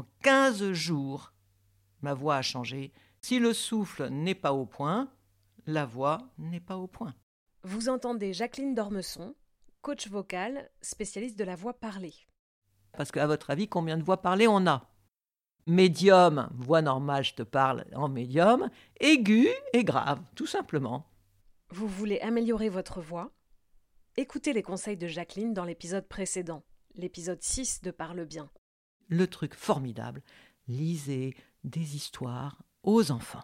En 15 jours, ma voix a changé. Si le souffle n'est pas au point, la voix n'est pas au point. Vous entendez Jacqueline Dormesson, coach vocal, spécialiste de la voix parlée. Parce qu'à votre avis, combien de voix parlées on a? Médium, voix normale, je te parle en médium, aigu et grave, tout simplement. Vous voulez améliorer votre voix? Écoutez les conseils de Jacqueline dans l'épisode précédent, l'épisode 6 de Parle bien. Le truc formidable, lisez des histoires aux enfants.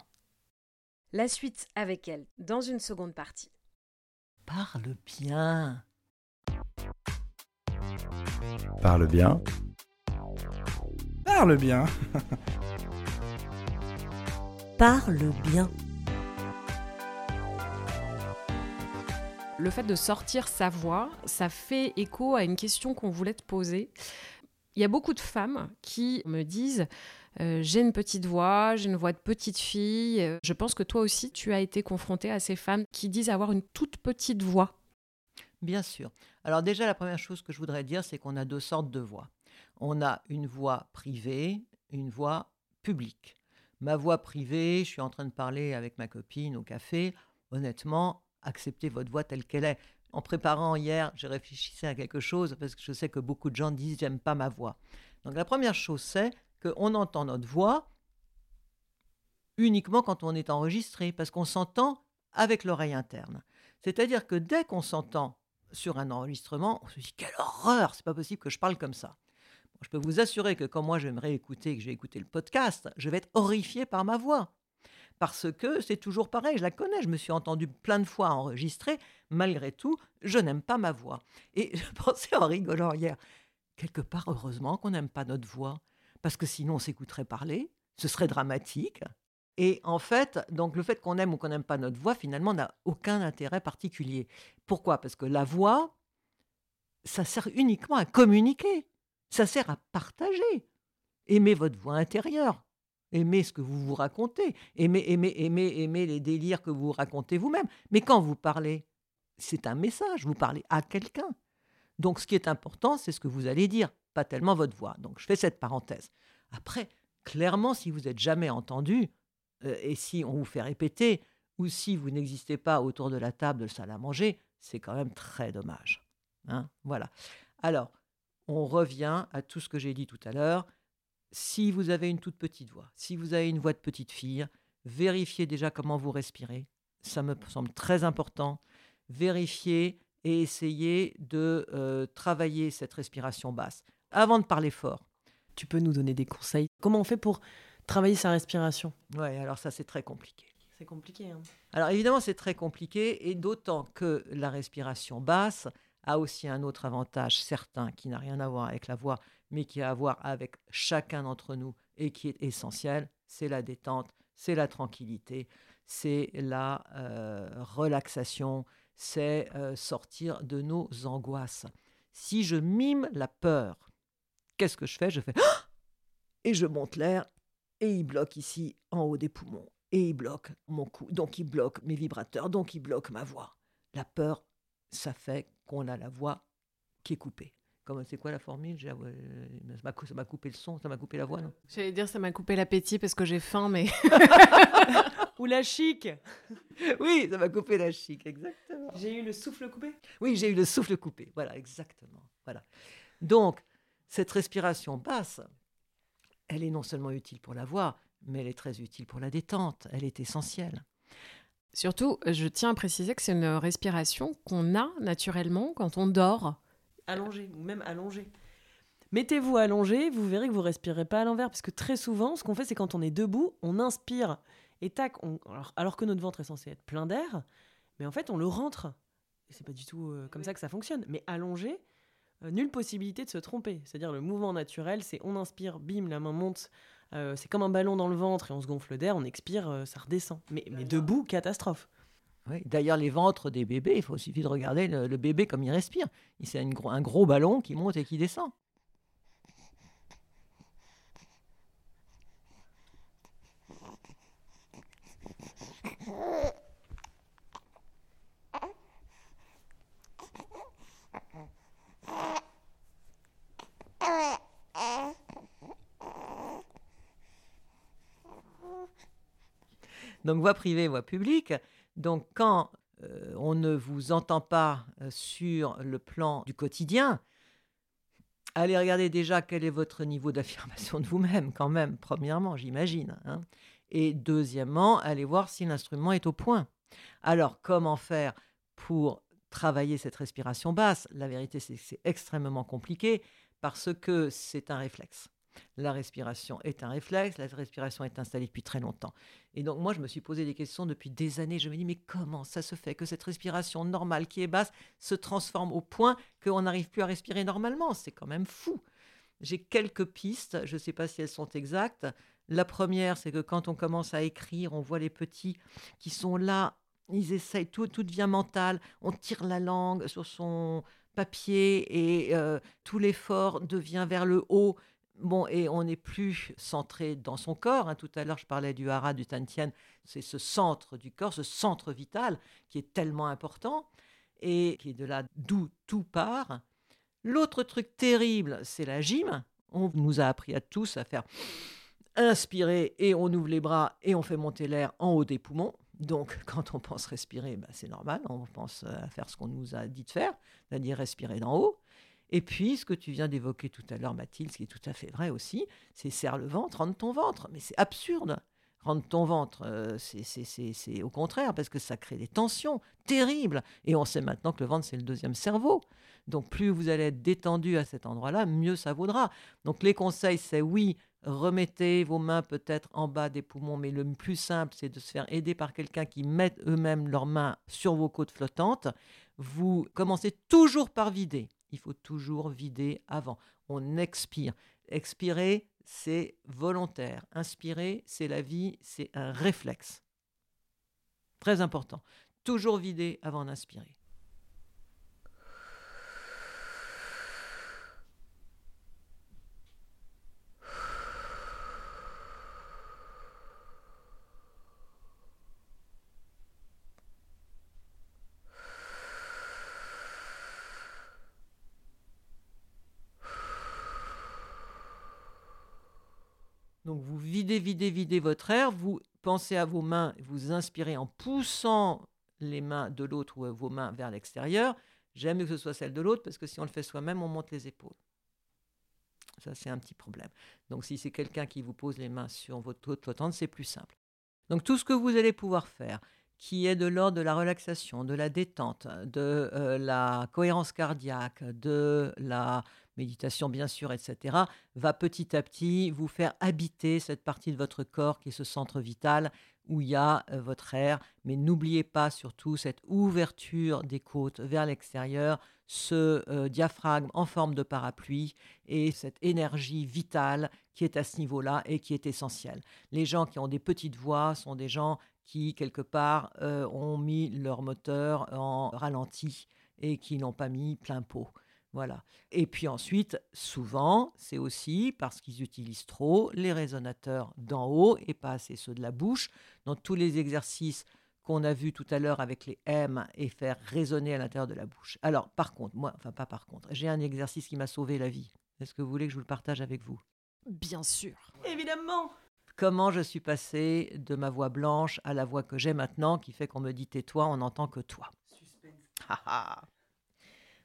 La suite avec elle dans une seconde partie. Parle bien. Parle bien. Parle bien. Parle bien. Le fait de sortir sa voix, ça fait écho à une question qu'on voulait te poser. Il y a beaucoup de femmes qui me disent euh, j'ai une petite voix, j'ai une voix de petite fille. Je pense que toi aussi, tu as été confrontée à ces femmes qui disent avoir une toute petite voix. Bien sûr. Alors déjà, la première chose que je voudrais dire, c'est qu'on a deux sortes de voix. On a une voix privée, une voix publique. Ma voix privée, je suis en train de parler avec ma copine au café. Honnêtement, acceptez votre voix telle qu'elle est. En préparant hier, j'ai réfléchi à quelque chose parce que je sais que beaucoup de gens disent j'aime pas ma voix. Donc la première chose c'est qu'on entend notre voix uniquement quand on est enregistré parce qu'on s'entend avec l'oreille interne. C'est-à-dire que dès qu'on s'entend sur un enregistrement, on se dit quelle horreur, c'est pas possible que je parle comme ça. je peux vous assurer que quand moi j'aimerais écouter, que j'ai écouté le podcast, je vais être horrifié par ma voix parce que c'est toujours pareil, je la connais, je me suis entendu plein de fois enregistrer, malgré tout, je n'aime pas ma voix. Et je pensais en rigolant hier, quelque part, heureusement qu'on n'aime pas notre voix, parce que sinon on s'écouterait parler, ce serait dramatique. Et en fait, donc le fait qu'on aime ou qu'on n'aime pas notre voix, finalement, n'a aucun intérêt particulier. Pourquoi? Parce que la voix, ça sert uniquement à communiquer, ça sert à partager. Aimez votre voix intérieure, Aimez ce que vous vous racontez. Aimez, aimez, aimez, aimez les délires que vous racontez vous-même. Mais quand vous parlez, c'est un message. Vous parlez à quelqu'un. Donc, ce qui est important, c'est ce que vous allez dire, pas tellement votre voix. Donc, je fais cette parenthèse. Après, clairement, si vous n'êtes jamais entendu, euh, et si on vous fait répéter, ou si vous n'existez pas autour de la table de salle à manger, c'est quand même très dommage. Hein voilà. Alors, on revient à tout ce que j'ai dit tout à l'heure si vous avez une toute petite voix, si vous avez une voix de petite fille, vérifiez déjà comment vous respirez. Ça me semble très important. Vérifiez et essayez de euh, travailler cette respiration basse avant de parler fort. Tu peux nous donner des conseils Comment on fait pour travailler sa respiration? Oui, alors ça c'est très compliqué. C'est compliqué. Hein. alors évidemment c'est très compliqué et d'autant que la respiration basse a aussi un autre avantage certain qui n'a rien à voir avec la voix, mais qui a à voir avec chacun d'entre nous et qui est essentiel, c'est la détente, c'est la tranquillité, c'est la euh, relaxation, c'est euh, sortir de nos angoisses. Si je mime la peur, qu'est-ce que je fais? Je fais et je monte l'air et il bloque ici en haut des poumons et il bloque mon cou, donc il bloque mes vibrateurs, donc il bloque ma voix. La peur, ça fait qu'on a la voix qui est coupée c'est quoi la formule? Ça m'a coupé le son, ça m'a coupé la voix, non? J'allais dire ça m'a coupé l'appétit parce que j'ai faim, mais. Ou la chic Oui, ça m'a coupé la chic, exactement. J'ai eu le souffle coupé? Oui, j'ai eu le souffle coupé, voilà, exactement. Voilà. Donc, cette respiration basse, elle est non seulement utile pour la voix, mais elle est très utile pour la détente, elle est essentielle. Surtout, je tiens à préciser que c'est une respiration qu'on a naturellement quand on dort allongé, ou même allongé. Mettez-vous allongé, vous verrez que vous respirez pas à l'envers, parce que très souvent, ce qu'on fait, c'est quand on est debout, on inspire et tac, alors, que notre ventre est censé être plein d'air, mais en fait, on le rentre. Et c'est pas du tout euh, comme ça que ça fonctionne. Mais allongé, euh, nulle possibilité de se tromper. C'est-à-dire le mouvement naturel, c'est on inspire, bim, la main monte, euh, c'est comme un ballon dans le ventre et on se gonfle d'air, on expire, ça redescend. Mais, mais debout, catastrophe. D'ailleurs, les ventres des bébés, il faut suffit de regarder le, bébé comme il respire. C'est un, un gros ballon qui monte et qui descend. Donc voie privée, voie publique. Donc quand euh, on ne vous entend pas euh, sur le plan du quotidien, allez regarder déjà quel est votre niveau d'affirmation de vous-même, quand même, premièrement, j'imagine. hein. Et deuxièmement, allez voir si l'instrument est au point. Alors, comment faire pour travailler cette respiration basse? La vérité, c'est extrêmement compliqué parce que c'est un réflexe. La respiration est un réflexe, la respiration est installée depuis très longtemps. Et donc moi, je me suis posé des questions depuis des années. Je me dis, mais comment ça se fait que cette respiration normale qui est basse se transforme au point qu'on n'arrive plus à respirer normalement? C'est quand même fou. J'ai quelques pistes, je ne sais pas si elles sont exactes. La première, c'est que quand on commence à écrire, on voit les petits qui sont là, ils essayent, tout, tout devient mental, on tire la langue sur son papier et euh, tout l'effort devient vers le haut. Bon, et on n'est plus centré dans son corps. hein. Tout à l'heure, je parlais du hara, du tantien. C'est ce centre du corps, ce centre vital qui est tellement important et qui est de là d'où tout part. L'autre truc terrible, c'est la gym. On nous a appris à tous à faire inspirer et on ouvre les bras et on fait monter l'air en haut des poumons. Donc, quand on pense respirer, bah, c'est normal, on pense euh, à faire ce qu'on nous a dit de faire, c'est-à-dire respirer d'en haut. Et puis, ce que tu viens d'évoquer tout à l'heure, Mathilde, ce qui est tout à fait vrai aussi, c'est serre le ventre, rentre ton ventre. Mais c'est absurde. Rendre ton ventre, euh, c'est au contraire, parce que ça crée des tensions terribles. Et on sait maintenant que le ventre, c'est le deuxième cerveau. Donc, plus vous allez être détendu à cet endroit-là, mieux ça vaudra. Donc, les conseils, c'est oui, remettez vos mains peut-être en bas des poumons, mais le plus simple, c'est de se faire aider par quelqu'un qui met eux-mêmes leurs mains sur vos côtes flottantes. Vous commencez toujours par vider. Il faut toujours vider avant. On expire. Expirer, c'est volontaire. Inspirer, c'est la vie, c'est un réflexe. Très important. Toujours vider avant d'inspirer. Donc vous videz, videz, videz votre air, vous pensez à vos mains, vous inspirez en poussant les mains de l'autre ou vos mains vers l'extérieur. J'aime que ce soit celle de l'autre parce que si on le fait soi-même, on monte les épaules. Ça, c'est un petit problème. Donc si c'est quelqu'un qui vous pose les mains sur votre côte flottante, c'est plus simple. Donc tout ce que vous allez pouvoir faire, qui est de l'ordre de la relaxation, de la détente, de euh, la cohérence cardiaque, de la méditation bien sûr, etc., va petit à petit vous faire habiter cette partie de votre corps qui est ce centre vital où il y a euh, votre air. Mais n'oubliez pas surtout cette ouverture des côtes vers l'extérieur, ce euh, diaphragme en forme de parapluie et cette énergie vitale qui est à ce niveau-là et qui est essentielle. Les gens qui ont des petites voix sont des gens qui, quelque part, euh, ont mis leur moteur en ralenti et qui n'ont pas mis plein pot. Voilà. Et puis ensuite, souvent, c'est aussi parce qu'ils utilisent trop les résonateurs d'en haut et pas assez ceux de la bouche. Dans tous les exercices qu'on a vus tout à l'heure avec les M et faire résonner à l'intérieur de la bouche. Alors, par contre, moi, enfin pas par contre, j'ai un exercice qui m'a sauvé la vie. Est-ce que vous voulez que je vous le partage avec vous? Bien sûr. Évidemment Comment je suis passé de ma voix blanche à la voix que j'ai maintenant, qui fait qu'on me dit tais-toi, on n'entend que toi.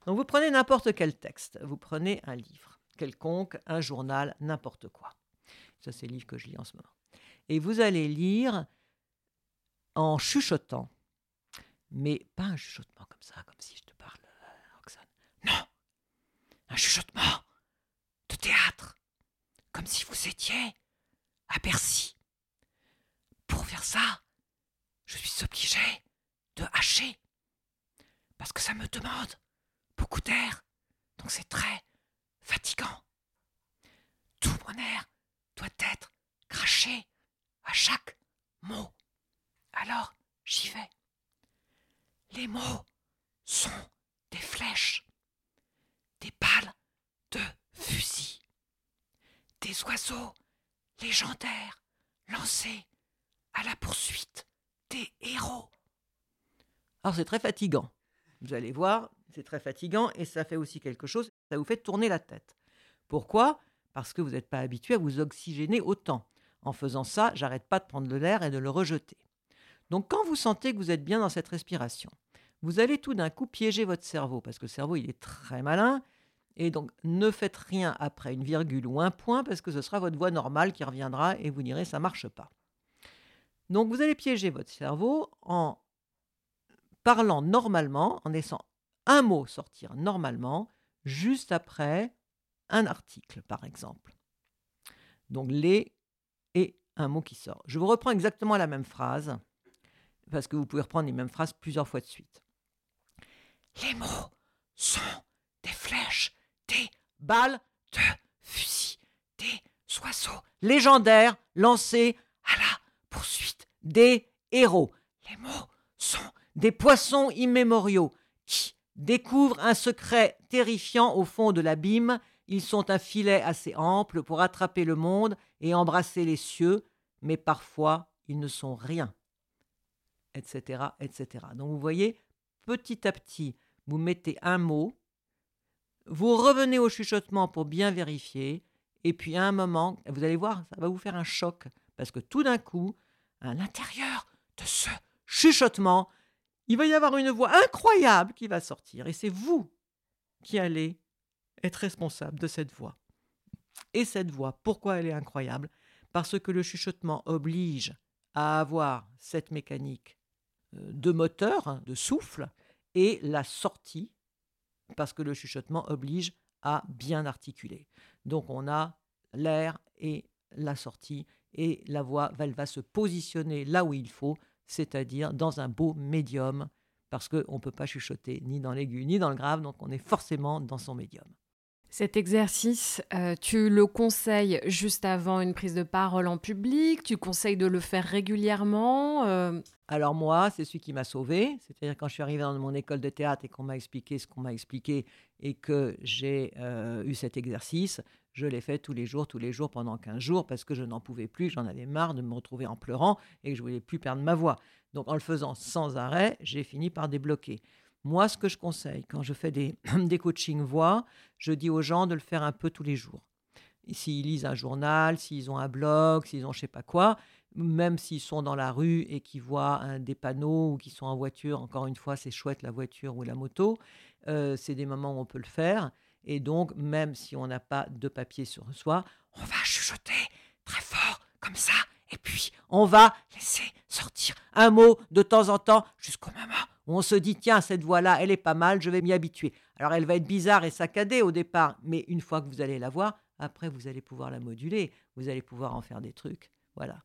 Donc vous prenez n'importe quel texte, vous prenez un livre, quelconque, un journal, n'importe quoi. Ça, c'est le livre que je lis en ce moment. Et vous allez lire en chuchotant, mais pas un chuchotement comme ça, comme si je te parle, euh, Roxane. Non, un chuchotement de théâtre, comme si vous étiez Pour faire ça, je suis obligé de hacher, parce que ça me demande beaucoup d'air, donc c'est très fatigant. Tout mon air doit être craché à chaque mot. Alors, j'y vais. Les mots sont des flèches, des balles de fusil, des oiseaux légendaires lancés à la poursuite des héros. Alors c'est très fatigant. Vous allez voir, c'est très fatigant et ça fait aussi quelque chose, ça vous fait tourner la tête. Pourquoi? Parce que vous n'êtes pas habitué à vous oxygéner autant. En faisant ça, j'arrête pas de prendre de l'air et de le rejeter. Donc quand vous sentez que vous êtes bien dans cette respiration, vous allez tout d'un coup piéger votre cerveau, parce que le cerveau, il est très malin, et donc ne faites rien après une virgule ou un point, parce que ce sera votre voix normale qui reviendra, et vous direz, ça ne marche pas. Donc vous allez piéger votre cerveau en parlant normalement, en laissant un mot sortir normalement, juste après un article, par exemple. Donc les et un mot qui sort. Je vous reprends exactement la même phrase, parce que vous pouvez reprendre les mêmes phrases plusieurs fois de suite. Les mots sont des flèches, des balles de fusil, des oiseaux légendaires lancés à la poursuite des héros. Les mots sont des poissons immémoriaux qui découvrent un secret terrifiant au fond de l'abîme. Ils sont un filet assez ample pour attraper le monde et embrasser les cieux, mais parfois ils ne sont rien, etc., etc. Donc vous voyez, petit à petit, vous mettez un mot, vous revenez au chuchotement pour bien vérifier, et puis à un moment, vous allez voir, ça va vous faire un choc, parce que tout d'un coup, à l'intérieur de ce chuchotement, il va y avoir une voix incroyable qui va sortir, et c'est vous qui allez être responsable de cette voix. Et cette voix, pourquoi elle est incroyable? Parce que le chuchotement oblige à avoir cette mécanique euh, de moteur, hein, de souffle, et la sortie, parce que le chuchotement oblige à bien articuler. Donc on a l'air et la sortie, et la voix va se positionner là où il faut, c'est-à-dire dans un beau médium, parce qu'on ne peut pas chuchoter ni dans l'aigu ni dans le grave, donc on est forcément dans son médium. Cet exercice, euh, tu le conseilles juste avant une prise de parole en public? Tu conseilles de le faire régulièrement euh? Alors moi, c'est celui qui m'a sauvé. C'est-à-dire quand je suis arrivé dans mon école de théâtre et qu'on m'a expliqué ce qu'on m'a expliqué et que j'ai euh, eu cet exercice, je l'ai fait tous les jours, tous les jours pendant 15 jours parce que je n'en pouvais plus, j'en avais marre de me retrouver en pleurant et que je voulais plus perdre ma voix. Donc en le faisant sans arrêt, j'ai fini par débloquer. Moi, ce que je conseille quand je fais des, des coachings voix, je dis aux gens de le faire un peu tous les jours. S'ils lisent un journal, s'ils ont un blog, s'ils ont je sais pas quoi, même s'ils sont dans la rue et qu'ils voient des panneaux ou qu'ils sont en voiture, encore une fois, c'est chouette la voiture ou la moto, euh, c'est des moments où on peut le faire. Et donc, même si on n'a pas de papier sur soi, on va chuchoter très fort, comme ça, et puis on va laisser sortir un mot de temps en temps jusqu'au moment on se dit tiens, cette voix-là, elle est pas mal, je vais m'y habituer. Alors elle va être bizarre et saccadée au départ, mais une fois que vous allez la voir, après vous allez pouvoir la moduler, vous allez pouvoir en faire des trucs. Voilà.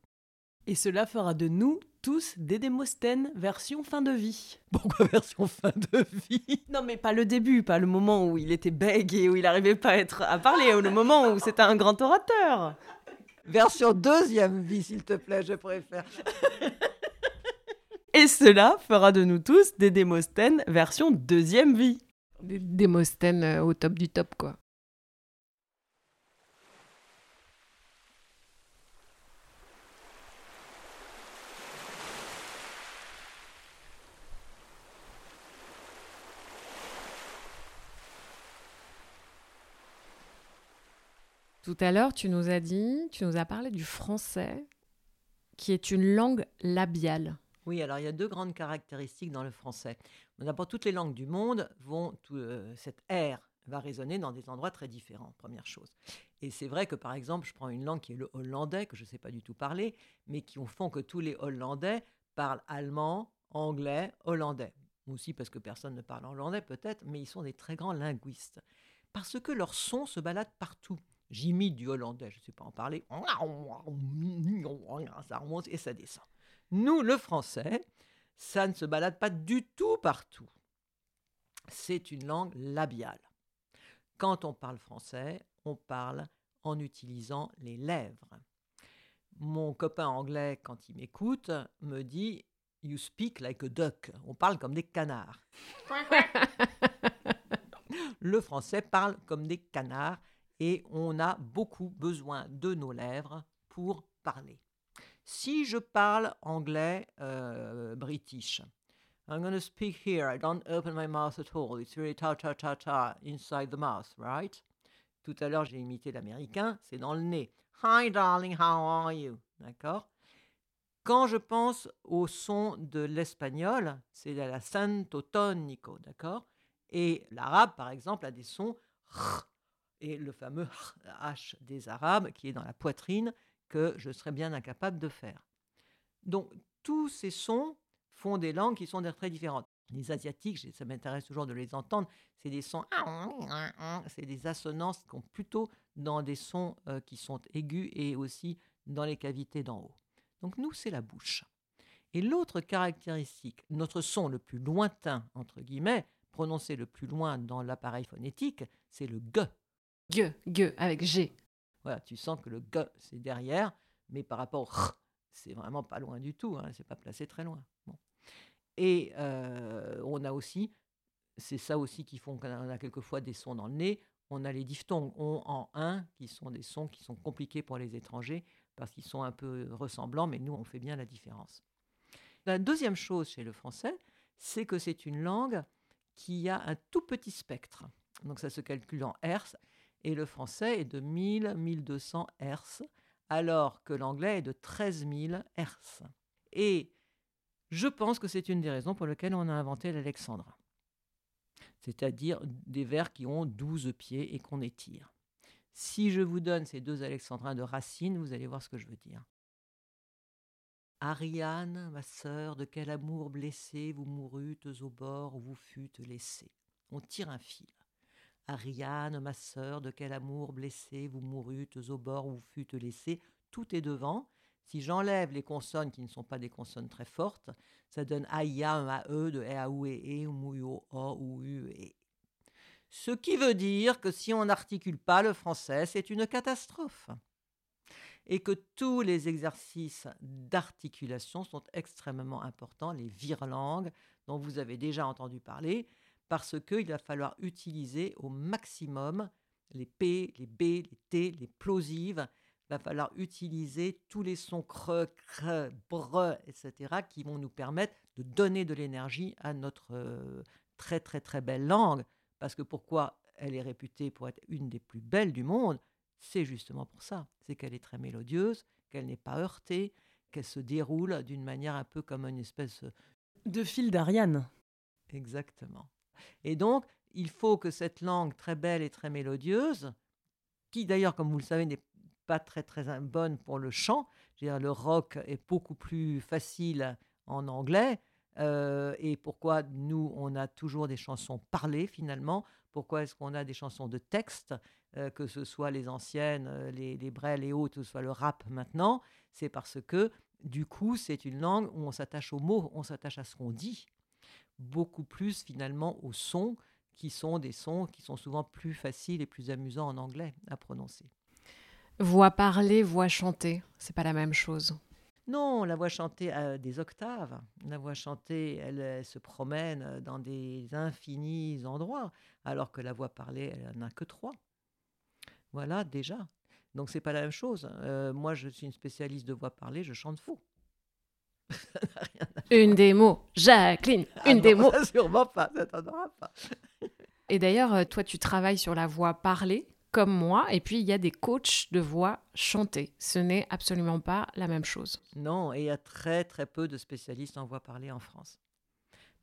Et cela fera de nous tous des Démosthènes version fin de vie. Pourquoi version fin de vie? Non mais pas le début, pas le moment où il était bègue et où il n'arrivait pas à, être, à parler, ou le moment où c'était un grand orateur. Version deuxième vie, s'il te plaît, je préfère. Et cela fera de nous tous des Démosthènes version deuxième vie. Des Démosthènes euh, au top du top, quoi. Tout à l'heure, tu nous as dit, tu nous as parlé du français, qui est une langue labiale. Oui, alors il y a deux grandes caractéristiques dans le français. D'abord, toutes les langues du monde vont, euh, cette R va résonner dans des endroits très différents, première chose. Et c'est vrai que, par exemple, je prends une langue qui est le hollandais, que je ne sais pas du tout parler, mais qui font que tous les Hollandais parlent allemand, anglais, hollandais. Aussi parce que personne ne parle hollandais peut-être, mais ils sont des très grands linguistes. Parce que leur son se balade partout. J'imite du hollandais, je ne sais pas en parler. Ça remonte et ça descend. Nous, le français, ça ne se balade pas du tout partout. C'est une langue labiale. Quand on parle français, on parle en utilisant les lèvres. Mon copain anglais, quand il m'écoute, me dit You speak like a duck. On parle comme des canards. le français parle comme des canards et on a beaucoup besoin de nos lèvres pour parler. Si je parle anglais euh, british, I'm going to speak here. I don't open my mouth at all. It's really ta ta ta ta inside the mouth, right? Tout à l'heure, j'ai imité l'américain, c'est dans le nez. Hi darling, how are you? D'accord? Quand je pense au son de l'espagnol, c'est la santo tonico, d'accord? Et l'arabe, par exemple, a des sons et le fameux H des Arabes qui est dans la poitrine que je serais bien incapable de faire. Donc tous ces sons font des langues qui sont très différentes. Les asiatiques, ça m'intéresse toujours de les entendre, c'est des sons, c'est des assonances qui sont plutôt dans des sons euh, qui sont aigus et aussi dans les cavités d'en haut. Donc nous, c'est la bouche. Et l'autre caractéristique, notre son le plus lointain, entre guillemets, prononcé le plus loin dans l'appareil phonétique, c'est le G. G, G, avec G. Voilà, tu sens que le G, c'est derrière, mais par rapport au R, c'est vraiment pas loin du tout, hein, c'est pas placé très loin. Et euh, on a aussi, c'est ça aussi qui font qu'on a quelquefois des sons dans le nez, on a les diphtongues on en un, qui sont des sons qui sont compliqués pour les étrangers, parce qu'ils sont un peu ressemblants, mais nous, on fait bien la différence. La deuxième chose chez le français, c'est que c'est une langue qui a un tout petit spectre. Donc ça se calcule en hertz, et le français est de 1000-1200 hertz, alors que l'anglais est de 13 000 hertz. Et je pense que c'est une des raisons pour lesquelles on a inventé l'alexandrin, c'est-à-dire des vers qui ont 12 pieds et qu'on étire. Si je vous donne ces deux alexandrins de Racine, vous allez voir ce que je veux dire. Ariane, ma sœur, de quel amour blessé vous mourûtes au bord où vous fûtes laissée. On tire un fil. Ariane, ma sœur, de quel amour blessé vous mourûtes au bord où fûtes laissée. Tout est devant. Si j'enlève les consonnes qui ne sont pas des consonnes très fortes, ça donne aïa, un ae, de e, a, ou, e, ou o, ou, u, e. Ce qui veut dire que si on n'articule pas le français, c'est une catastrophe. Et que tous les exercices d'articulation sont extrêmement importants, les virelangues dont vous avez déjà entendu parler, parce qu'il va falloir utiliser au maximum les P, les B, les T, les plosives. Il va falloir utiliser tous les sons creux, creux, bre, etc., qui vont nous permettre de donner de l'énergie à notre euh, très très très belle langue. Parce que pourquoi elle est réputée pour être une des plus belles du monde? C'est justement pour ça. C'est qu'elle est très mélodieuse, qu'elle n'est pas heurtée, qu'elle se déroule d'une manière un peu comme une espèce de fil d'Ariane. Exactement. Et donc, il faut que cette langue très belle et très mélodieuse, qui d'ailleurs, comme vous le savez, n'est pas très très bonne pour le chant, dire, le rock est beaucoup plus facile en anglais, euh, et pourquoi nous, on a toujours des chansons parlées finalement Pourquoi est-ce qu'on a des chansons de texte, euh, que ce soit les anciennes, euh, les, les brels et autres, que ce soit le rap maintenant C'est parce que du coup, c'est une langue où on s'attache aux mots, on s'attache à ce qu'on dit, beaucoup plus finalement aux sons, qui sont des sons qui sont souvent plus faciles et plus amusants en anglais à prononcer. Voix parlée, voix chantée, c'est pas la même chose. Non, la voix chantée a des octaves. La voix chantée, elle, se promène dans des infinis endroits, alors que la voix parlée, elle n'a que trois. Voilà, déjà. Donc, c'est pas la même chose. Euh, moi, je suis une spécialiste de voix parlée, je chante faux. une démo, Jacqueline, ah une démo. sûrement pas, ça pas. Et d'ailleurs, euh, toi, tu travailles sur la voix parlée comme moi, et puis il y a des coachs de voix chantée. Ce n'est absolument pas la même chose. Non, et il y a très très peu de spécialistes en voix parlée en France.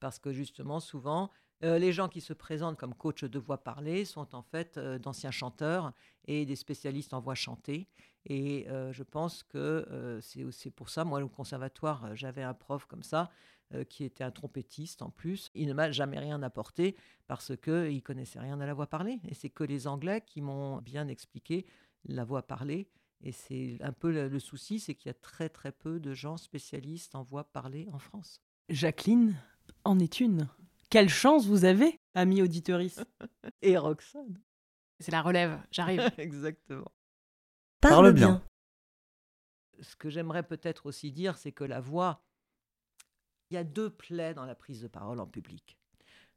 Parce que justement, souvent, euh, les gens qui se présentent comme coach de voix parlée sont en fait euh, d'anciens chanteurs et des spécialistes en voix chantée. Et euh, je pense que c'est pour ça, moi, au conservatoire, j'avais un prof comme ça, qui était un trompettiste en plus. Il ne m'a jamais rien apporté parce qu'il ne connaissait rien à la voix parlée. Et c'est que les Anglais qui m'ont bien expliqué la voix parlée. Et c'est un peu le souci, c'est qu'il y a très très peu de gens spécialistes en voix parlée en France. Jacqueline en est une. Quelle chance vous avez, ami auditeurice. Et Roxane. C'est la relève, j'arrive. Exactement. Parle, bien. Ce que j'aimerais peut-être aussi dire, c'est que la voix, il y a deux plaies dans la prise de parole en public.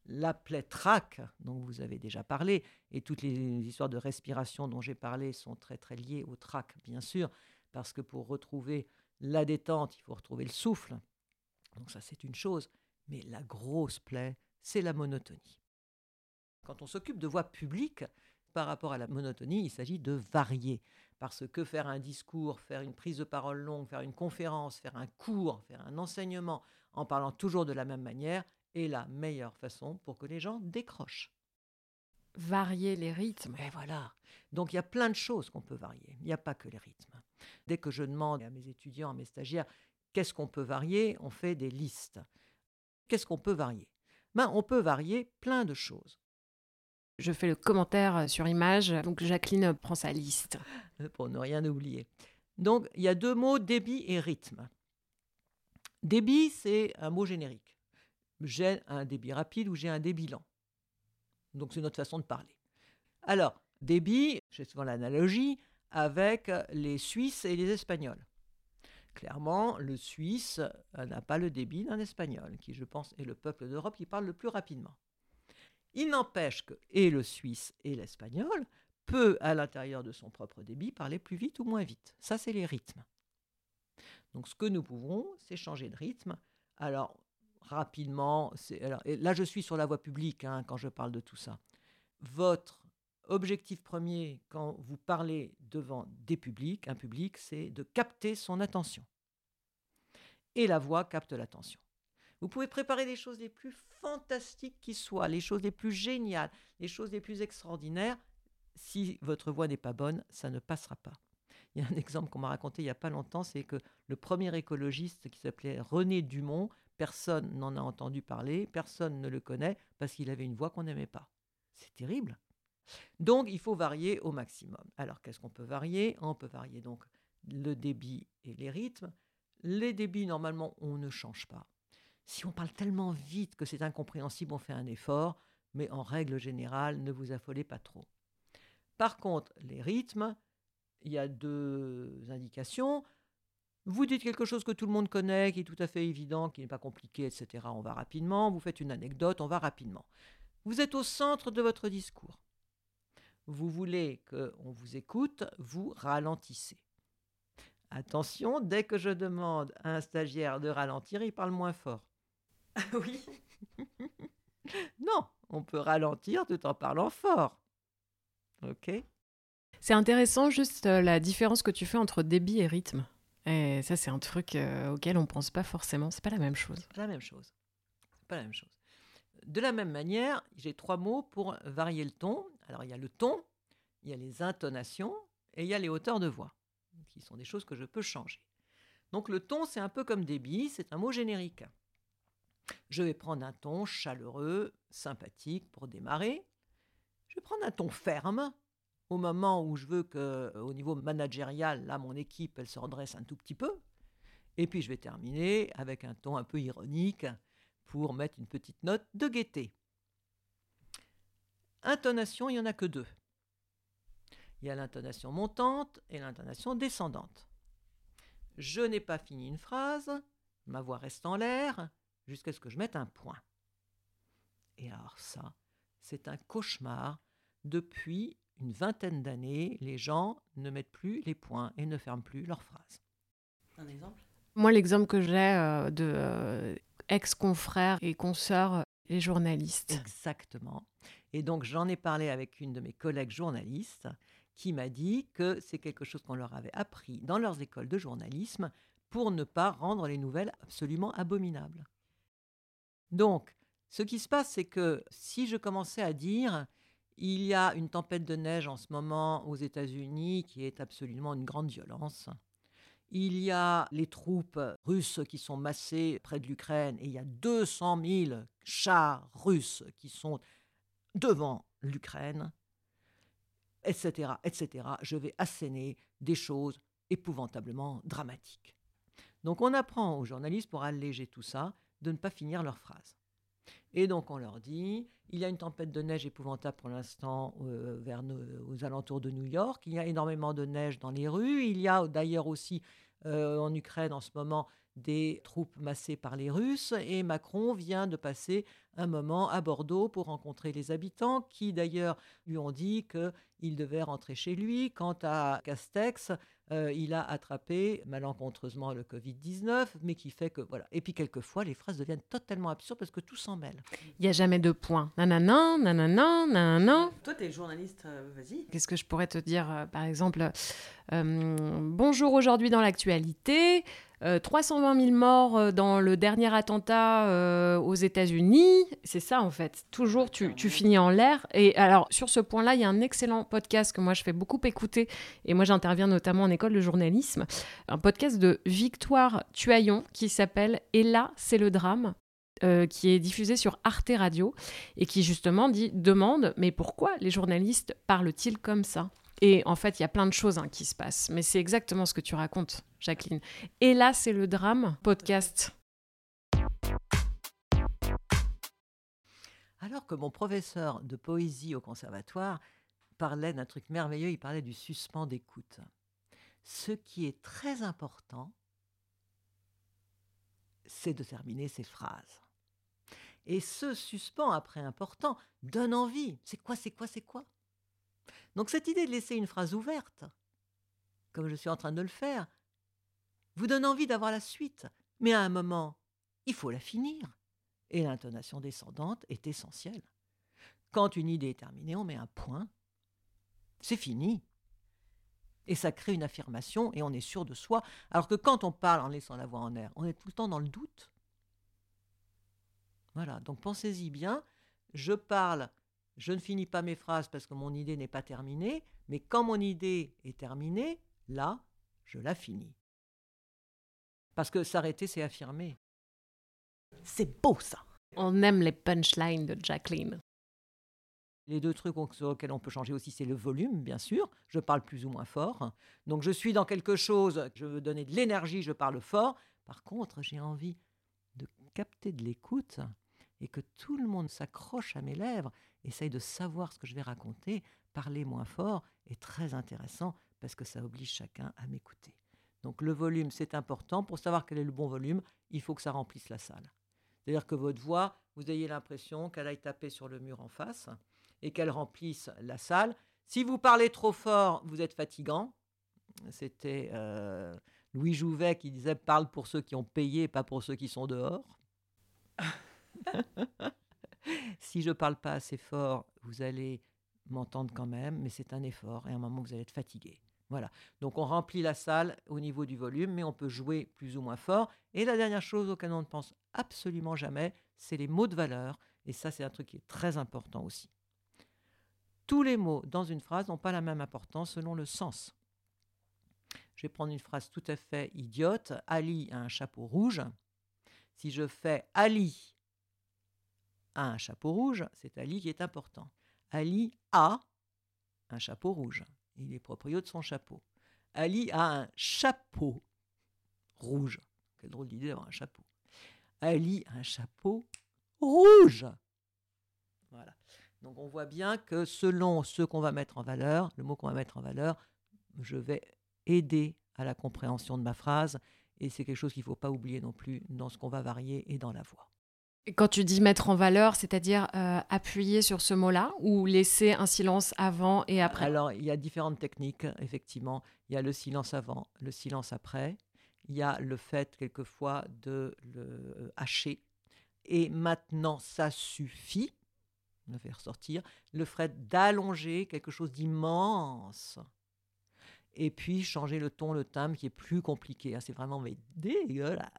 La plaie trac, dont vous avez déjà parlé, et toutes les histoires de respiration dont j'ai parlé sont très très liées au trac, bien sûr, parce que pour retrouver la détente, il faut retrouver le souffle. Donc ça, c'est une chose. Mais la grosse plaie, c'est la monotonie. Quand on s'occupe de voix publique, par rapport à la monotonie, il s'agit de varier. Parce que faire un discours, faire une prise de parole longue, faire une conférence, faire un cours, faire un enseignement en parlant toujours de la même manière est la meilleure façon pour que les gens décrochent. Varier les rythmes. Et voilà. Donc il y a plein de choses qu'on peut varier. Il n'y a pas que les rythmes. Dès que je demande à mes étudiants, à mes stagiaires, qu'est-ce qu'on peut varier, on fait des listes. Qu'est-ce qu'on peut varier? Ben, On peut varier plein de choses. Je fais le commentaire sur image, donc Jacqueline prend sa liste. Pour ne rien oublier. Donc, il y a deux mots, débit et rythme. Débit, c'est un mot générique. J'ai un débit rapide ou j'ai un débit lent. Donc, c'est notre façon de parler. Alors, débit, j'ai souvent l'analogie avec les Suisses et les Espagnols. Clairement, le Suisse n'a pas le débit d'un Espagnol, qui, je pense, est le peuple d'Europe qui parle le plus rapidement. Il n'empêche que et le Suisse et l'Espagnol peut, à l'intérieur de son propre débit, parler plus vite ou moins vite. Ça, c'est les rythmes. Donc, ce que nous pouvons, c'est changer de rythme. Alors, rapidement, là, je suis sur la voie publique hein, quand je parle de tout ça. Votre objectif premier quand vous parlez devant des publics, un public, c'est de capter son attention. Et la voix capte l'attention. Vous pouvez préparer les choses les plus fantastiques qui soient, les choses les plus géniales, les choses les plus extraordinaires. Si votre voix n'est pas bonne, ça ne passera pas. Il y a un exemple qu'on m'a raconté il n'y a pas longtemps, c'est que le premier écologiste qui s'appelait René Dumont, personne n'en a entendu parler, personne ne le connaît parce qu'il avait une voix qu'on n'aimait pas. C'est terrible. Donc il faut varier au maximum. Alors qu'est-ce qu'on peut varier? On peut varier donc le débit et les rythmes. Les débits, normalement, on ne change pas. Si on parle tellement vite que c'est incompréhensible, on fait un effort, mais en règle générale, ne vous affolez pas trop. Par contre, les rythmes, il y a deux indications. Vous dites quelque chose que tout le monde connaît, qui est tout à fait évident, qui n'est pas compliqué, etc. On va rapidement. Vous faites une anecdote, on va rapidement. Vous êtes au centre de votre discours. Vous voulez qu'on vous écoute, vous ralentissez. Attention, dès que je demande à un stagiaire de ralentir, il parle moins fort. Ah oui Non, on peut ralentir tout en parlant fort. Ok C'est intéressant juste euh, la différence que tu fais entre débit et rythme. Et ça, c'est un truc euh, auquel on ne pense pas forcément. C'est pas la même chose. C'est la même chose. Pas la même chose. De la même manière, j'ai trois mots pour varier le ton. Alors, il y a le ton, il y a les intonations et il y a les hauteurs de voix, qui sont des choses que je peux changer. Donc, le ton, c'est un peu comme débit, c'est un mot générique. Je vais prendre un ton chaleureux, sympathique pour démarrer. Je vais prendre un ton ferme au moment où je veux que, au niveau managérial, là, mon équipe, elle se redresse un tout petit peu. Et puis je vais terminer avec un ton un peu ironique pour mettre une petite note de gaieté. Intonation, il n'y en a que deux. Il y a l'intonation montante et l'intonation descendante. Je n'ai pas fini une phrase, ma voix reste en l'air, jusqu'à ce que je mette un point. Et alors ça, c'est un cauchemar. Depuis une vingtaine d'années, les gens ne mettent plus les points et ne ferment plus leurs phrases. Un exemple? Moi, l'exemple que j'ai euh, de euh, ex-confrères et consoeurs et journalistes. Exactement. Et donc, j'en ai parlé avec une de mes collègues journalistes qui m'a dit que c'est quelque chose qu'on leur avait appris dans leurs écoles de journalisme pour ne pas rendre les nouvelles absolument abominables. Donc, ce qui se passe, c'est que si je commençais à dire il y a une tempête de neige en ce moment aux États-Unis qui est absolument une grande violence. Il y a les troupes russes qui sont massées près de l'Ukraine et il y a 200 000 chars russes qui sont devant l'Ukraine, etc., etc. Je vais asséner des choses épouvantablement dramatiques. Donc on apprend aux journalistes, pour alléger tout ça, de ne pas finir leur phrase. Et donc on leur dit, il y a une tempête de neige épouvantable pour l'instant euh, aux alentours de New York, il y a énormément de neige dans les rues, il y a d'ailleurs aussi euh, en Ukraine en ce moment des troupes massées par les Russes, et Macron vient de passer un moment à Bordeaux pour rencontrer les habitants, qui d'ailleurs lui ont dit qu'il devait rentrer chez lui. Quant à Castex, euh, il a attrapé malencontreusement le Covid-19, mais qui fait que voilà. Et puis quelquefois, les phrases deviennent totalement absurdes parce que tout s'en mêle. Il n'y a jamais de point. Nanana, nanana, nanana. Toi, t'es journaliste, euh, vas-y. Qu'est-ce que je pourrais te dire, euh, par exemple euh, Bonjour aujourd'hui dans l'actualité. Euh, 320 000 morts euh, dans le dernier attentat euh, aux États-Unis. C'est ça, en fait. Toujours, tu, finis en l'air. Et alors, sur ce point-là, il y a un excellent podcast que moi, je fais beaucoup écouter. Et moi, j'interviens notamment en école de journalisme. Un podcast de Victoire Tuaillon qui s'appelle Et là, c'est le drame. euh, qui est diffusé sur Arte Radio et qui justement dit demande mais pourquoi les journalistes parlent-ils comme ça? Et en fait, il y a plein de choses hein, qui se passent. Mais c'est exactement ce que tu racontes, Jacqueline. Et là, c'est le drame podcast. Alors que mon professeur de poésie au conservatoire parlait d'un truc merveilleux, il parlait du suspens d'écoute. Ce qui est très important, c'est de terminer ses phrases. Et ce suspens après important donne envie. C'est quoi, c'est quoi, c'est quoi? Donc cette idée de laisser une phrase ouverte, comme je suis en train de le faire, vous donne envie d'avoir la suite. Mais à un moment, il faut la finir. Et l'intonation descendante est essentielle. Quand une idée est terminée, on met un point. C'est fini. Et ça crée une affirmation et on est sûr de soi. Alors que quand on parle en laissant la voix en air, on est tout le temps dans le doute. Voilà, donc pensez-y bien. Je parle, je ne finis pas mes phrases parce que mon idée n'est pas terminée, mais quand mon idée est terminée, là, je la finis. Parce que s'arrêter, c'est affirmer. C'est beau ça. On aime les punchlines de Jacqueline. Les deux trucs sur lesquels on peut changer aussi, c'est le volume, bien sûr. Je parle plus ou moins fort. Donc je suis dans quelque chose, je veux donner de l'énergie, je parle fort. Par contre, j'ai envie de capter de l'écoute et que tout le monde s'accroche à mes lèvres, essaye de savoir ce que je vais raconter. Parler moins fort est très intéressant parce que ça oblige chacun à m'écouter. Donc le volume, c'est important. Pour savoir quel est le bon volume, il faut que ça remplisse la salle. C'est-à-dire que votre voix, vous ayez l'impression qu'elle aille taper sur le mur en face et qu'elle remplisse la salle. Si vous parlez trop fort, vous êtes fatigant. C'était euh, Louis Jouvet qui disait parle pour ceux qui ont payé, pas pour ceux qui sont dehors. si je parle pas assez fort, vous allez m'entendre quand même, mais c'est un effort et à un moment vous allez être fatigué. Voilà. Donc on remplit la salle au niveau du volume, mais on peut jouer plus ou moins fort. Et la dernière chose auquel on ne pense absolument jamais, c'est les mots de valeur. Et ça, c'est un truc qui est très important aussi. Tous les mots dans une phrase n'ont pas la même importance selon le sens. Je vais prendre une phrase tout à fait idiote. Ali a un chapeau rouge. Si je fais Ali un chapeau rouge, c'est Ali qui est important. Ali a un chapeau rouge. Il est proprio de son chapeau. Ali a un chapeau rouge. Quelle drôle d'idée d'avoir un chapeau. Ali a un chapeau rouge. Voilà. Donc on voit bien que selon ce qu'on va mettre en valeur, le mot qu'on va mettre en valeur, je vais aider à la compréhension de ma phrase. Et c'est quelque chose qu'il ne faut pas oublier non plus dans ce qu'on va varier et dans la voix. Quand tu dis mettre en valeur, c'est-à-dire euh, appuyer sur ce mot-là ou laisser un silence avant et après? Alors, il y a différentes techniques, effectivement. Il y a le silence avant, le silence après. Il y a le fait, quelquefois, de le euh, hacher. Et maintenant, ça suffit. On le fait ressortir. Le fait d'allonger quelque chose d'immense. Et puis, changer le ton, le timbre, qui est plus compliqué. Ah, C'est vraiment mais dégueulasse.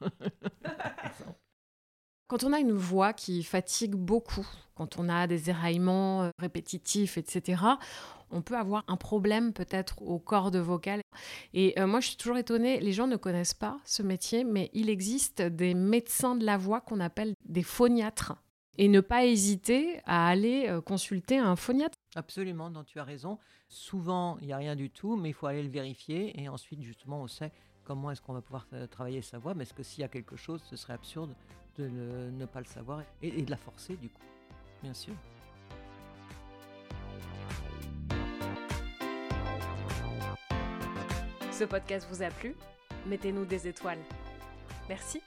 Quand on a une voix qui fatigue beaucoup, quand on a des éraillements euh, répétitifs, etc., on peut avoir un problème peut-être aux cordes vocales. Et euh, moi, je suis toujours étonnée, les gens ne connaissent pas ce métier, mais il existe des médecins de la voix qu'on appelle des phoniatres. Et ne pas hésiter à aller euh, consulter un phoniatre. Absolument, non, tu as raison. Souvent, il n'y a rien du tout, mais il faut aller le vérifier. Et ensuite, justement, on sait comment est-ce qu'on va pouvoir travailler sa voix. Mais est-ce que s'il y a quelque chose, ce serait absurde de ne pas le savoir et de la forcer, du coup, bien sûr. Ce podcast vous a plu? Mettez-nous des étoiles. Merci.